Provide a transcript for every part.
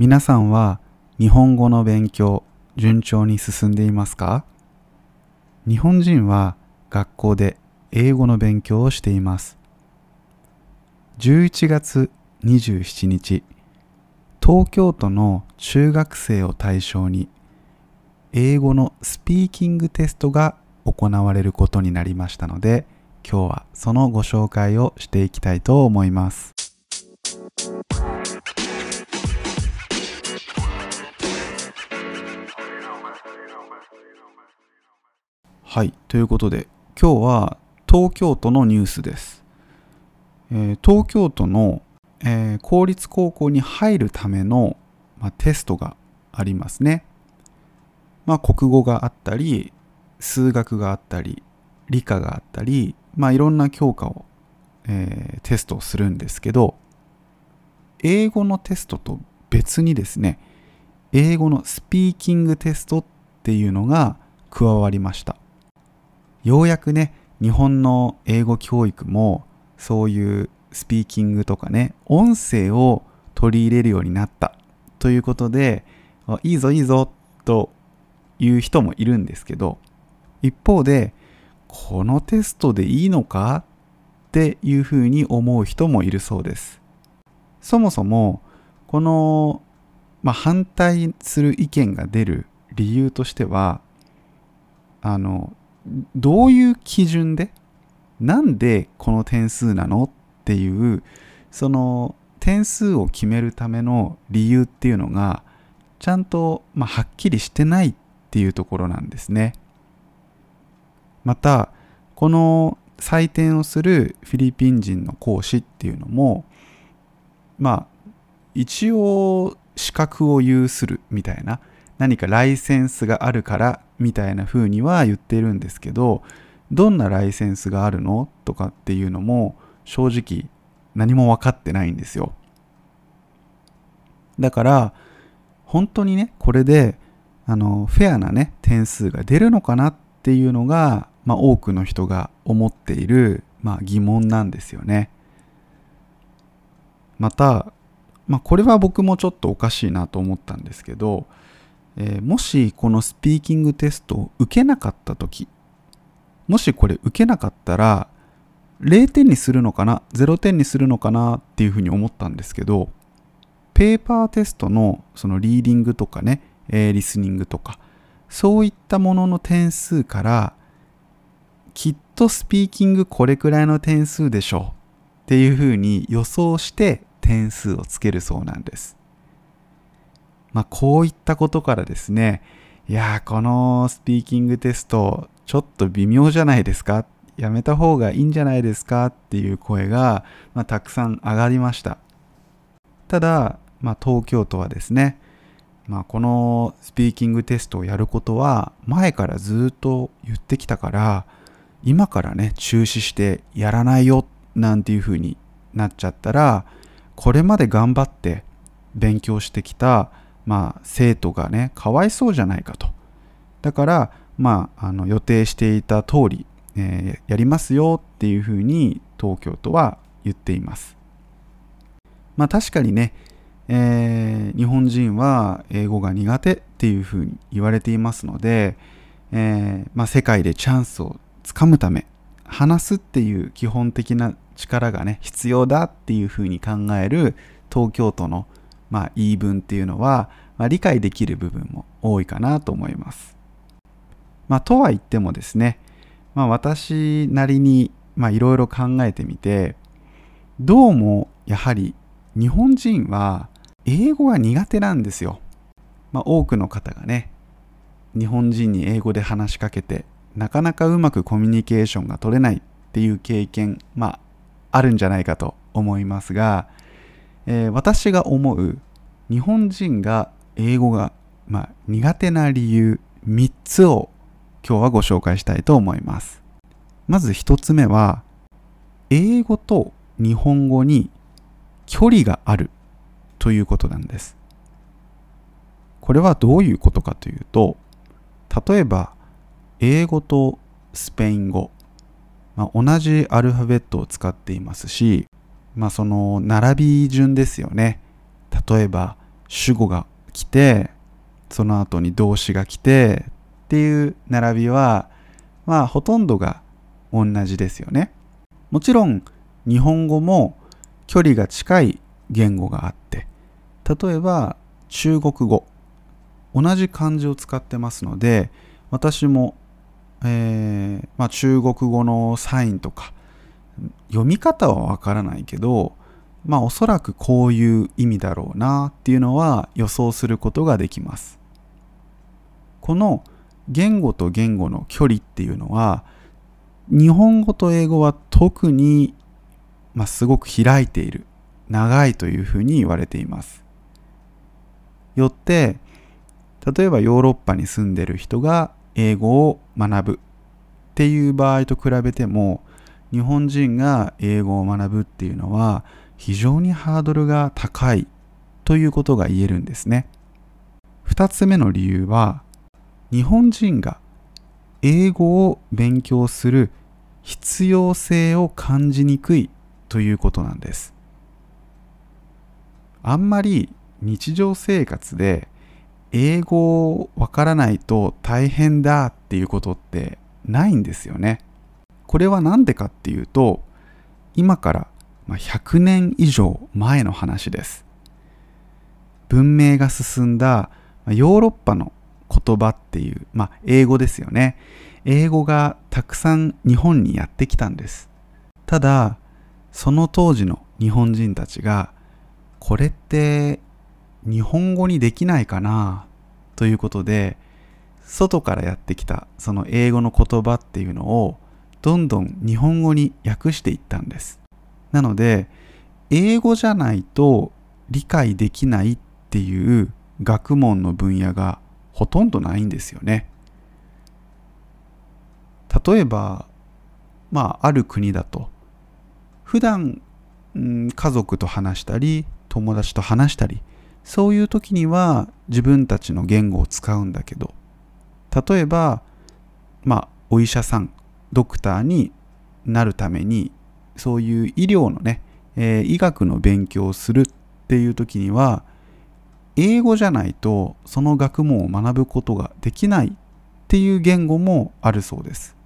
皆さんは日本語の勉強順調に進んでいますか？日本人は学校で英語の勉強をしています。11月27日東京都の中学生を対象に英語のスピーキングテストが行われることになりましたので今日はそのご紹介をしていきたいと思います。はいということで今日は東京都のニュースです、えー、東京都の、えー、公立高校に入るための、まあ、テストがありますね。まあ国語があったり数学があったり理科があったりまあいろんな教科を、えー、テストするんですけど英語のテストと別にですね英語のスピーキングテストっていうのが加わりました。ようやくね日本の英語教育もそういうスピーキングとかね音声を取り入れるようになった。ということでいいぞいいぞという人もいるんですけど一方でこのテストでいいのか？っていうふうに思う人もいるそうです。そもそもこの、まあ、反対する意見が出る理由としてはあのどういう基準で？なんでこの点数なの？っていうその点数を決めるための理由っていうのがちゃんと、まあ、はっきりしてないっていうところなんですね。またこの採点をするフィリピン人の講師っていうのもまあ一応資格を有するみたいな何かライセンスがあるからみたいな風には言ってるんですけどどんなライセンスがあるのとかっていうのも正直何も分かってないんですよ。だから本当にねこれであのフェアなね点数が出るのかなっていうのが、まあ、多くの人が思っている、まあ、疑問なんですよね。また、まあ、これは僕もちょっとおかしいなと思ったんですけどえー、もしこのスピーキングテストを受けなかった時もしこれ受けなかったら0点にするのかな0点にするのかなっていうふうに思ったんですけどペーパーテストのそのリーディングとかね、えー、リスニングとかそういったものの点数からきっとスピーキングこれくらいの点数でしょうっていうふうに予想して点数をつけるそうなんです。まあ、こういったことからですね、いやこのスピーキングテスト、ちょっと微妙じゃないですかやめた方がいいんじゃないですかっていう声が、まあ、たくさん上がりました。ただ、まあ、東京都はですね、まあ、このスピーキングテストをやることは前からずっと言ってきたから今からね中止してやらないよなんていう風になっちゃったらこれまで頑張って勉強してきたまあ、生徒がねかわいそうじゃないかとだから、まあ、あの予定していた通り、えー、やりますよっていうふうに東京都は言っています。まあ確かにね、えー、日本人は英語が苦手っていうふうに言われていますので、えー、まあ、世界でチャンスをつかむため話すっていう基本的な力がね必要だっていうふうに考える東京都のまあ、言い分っていうのは、まあ、理解できる部分も多いかなと思います。まあ、とは言ってもですね、まあ、私なりにいろいろ考えてみてどうもやはり日本人は英語が苦手なんですよ。まあ、多くの方がね日本人に英語で話しかけてなかなかうまくコミュニケーションが取れないっていう経験まああるんじゃないかと思いますがえー、私が思う日本人が英語が、まあ、苦手な理由3つを今日はご紹介したいと思います。まず1つ目は英語と日本語に距離があるということなんです。これはどういうことかというと例えば英語とスペイン語、まあ、同じアルファベットを使っていますしまあその並び順ですよね。例えば主語が来てその後に動詞が来てっていう並びはまあほとんどが同じですよね。もちろん日本語も距離が近い言語があって例えば中国語同じ漢字を使ってますので私も、えーまあ、中国語のサインとか読み方はわからないけどまあおそらくこういう意味だろうなっていうのは予想することができます。この言語と言語の距離っていうのは日本語と英語は特に、まあ、すごく開いている長いというふうに言われています。よって例えばヨーロッパに住んでる人が英語を学ぶっていう場合と比べても日本人が英語を学ぶっていうのは非常にハードルが高いということが言えるんですね。2つ目の理由は日本人が英語を勉強する必要性を感じにくいということなんです。あんまり日常生活で英語をわからないと大変だっていうことってないんですよね。これは何でかっていうと今から100年以上前の話です。文明が進んだヨーロッパの言葉っていう、まあ、英語ですよね。英語がたくさん日本にやってきたんです。ただ、その当時の日本人たちが、これって日本語にできないかなということで、外からやってきたその英語の言葉っていうのをどんどん日本語に訳していったんです。なので、英語じゃないと理解できないっていう学問の分野がほとんどないんですよね。例えば、まあ、ある国だと、普段、うん、家族と話したり、友達と話したり、そういう時には自分たちの言語を使うんだけど、例えば、まあ、お医者さん、ドクターになるために、そういう医療のね、えー、医学の勉強をするっていう時には、英語じゃないとその学問を学ぶことができないっていう言語もあるそうです。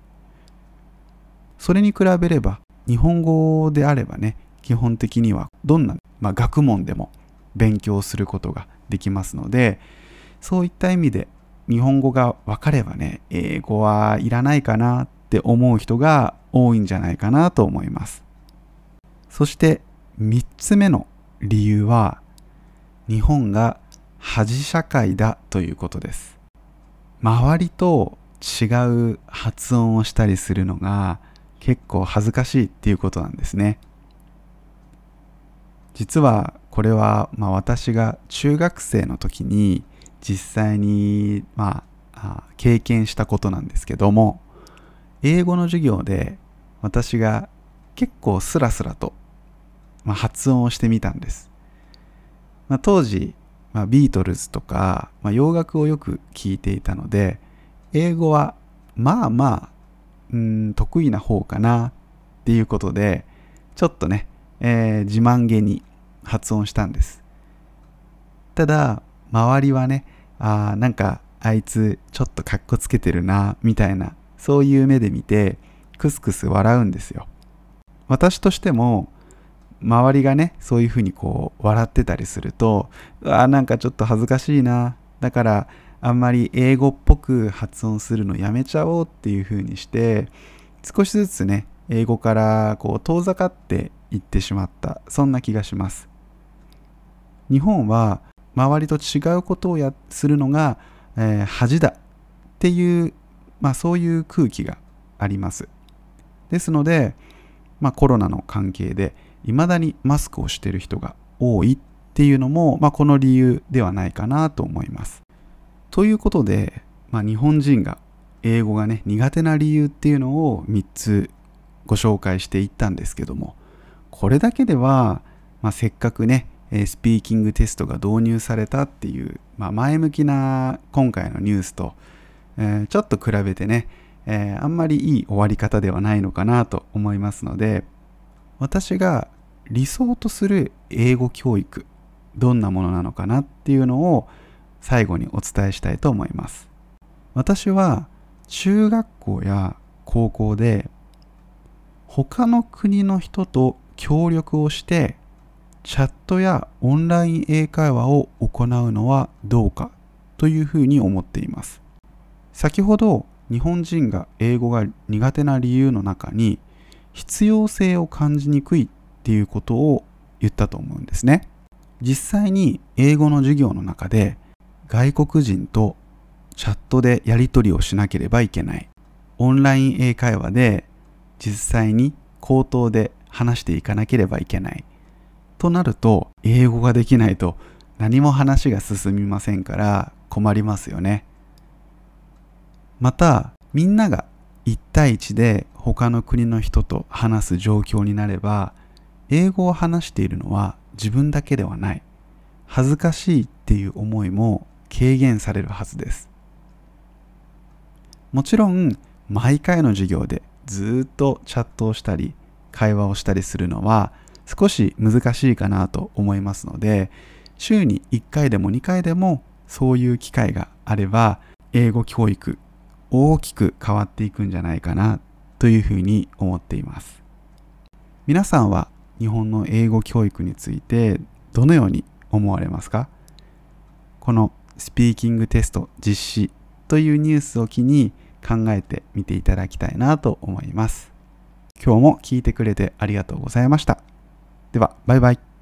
それに比べれば日本語であればね基本的にはどんな、まあ、学問でも勉強することができますのでそういった意味で日本語が分かればね英語はいらないかなっって思う人が多いんじゃないかなと思います。そして3つ目の理由は日本が恥社会だということです。周りと違う発音をしたりするのが結構恥ずかしいっていうことなんですね。実はこれは、まあ、私が中学生の時に実際に、まあ、経験したことなんですけども英語の授業で私が結構スラスラと、まあ、発音をしてみたんです、まあ、当時、まあ、ビートルズとか、ま、洋楽をよく聞いていたので英語はまあまあうん得意な方かなっていうことでちょっとね、えー、自慢げに発音したんです。ただ周りはねあなんかあいつちょっとかっこつけてるなみたいなそういう目で見てクスクス笑うんですよ。私としても周りがねそういうふうにこう笑ってたりするとうわなんかちょっと恥ずかしいな。だからあんまり英語っぽく発音するのやめちゃおうっていう風にして少しずつね英語からこう遠ざかっていってしまったそんな気がします。日本は周りと違うことをやするのが、えー、恥だっていう、まあ、そういう空気があります。ですので、まあ、コロナの関係で未だにマスクをしている人が多いっていうのも、まあ、この理由ではないかなと思います。ということで、まあ、日本人が英語がね苦手な理由っていうのを3つご紹介していったんですけどもこれだけでは、まあ、せっかくねスピーキングテストが導入されたっていう、まあ、前向きな今回のニュースと、えー、ちょっと比べてね、えー、あんまりいい終わり方ではないのかなと思いますので私が理想とする英語教育どんなものなのかなっていうのを最後にお伝えしたいと思います。私は中学校や高校で他の国の人と協力をしてチャットやオンライン英会話を行うのはどうかというふうに思っています。先ほど日本人が英語が苦手な理由の中に必要性を感じにくいっていうことを言ったと思うんですね。実際に英語の授業の中で外国人とチャットでやり取りをしなければいけない。オンライン英会話で実際に口頭で話していかなければいけない。となると英語ができないと何も話が進みませんから困りますよね。またみんなが1対1で他の国の人と話す状況になれば英語を話しているのは自分だけではない。恥ずかしいっていう思いも軽減されるはずです。もちろん毎回の授業でずっとチャットをしたり会話をしたりするのは少し難しいかなと思いますので週に1回でも2回でもそういう機会があれば英語教育大きく変わっていくんじゃないかなというふうに思っています皆さんは日本の英語教育についてどのように思われますか？このスピーキングテスト実施というニュースを機に考えてみていただきたいなと思います。今日も聞いてくれてありがとうございました。では、バイバイ。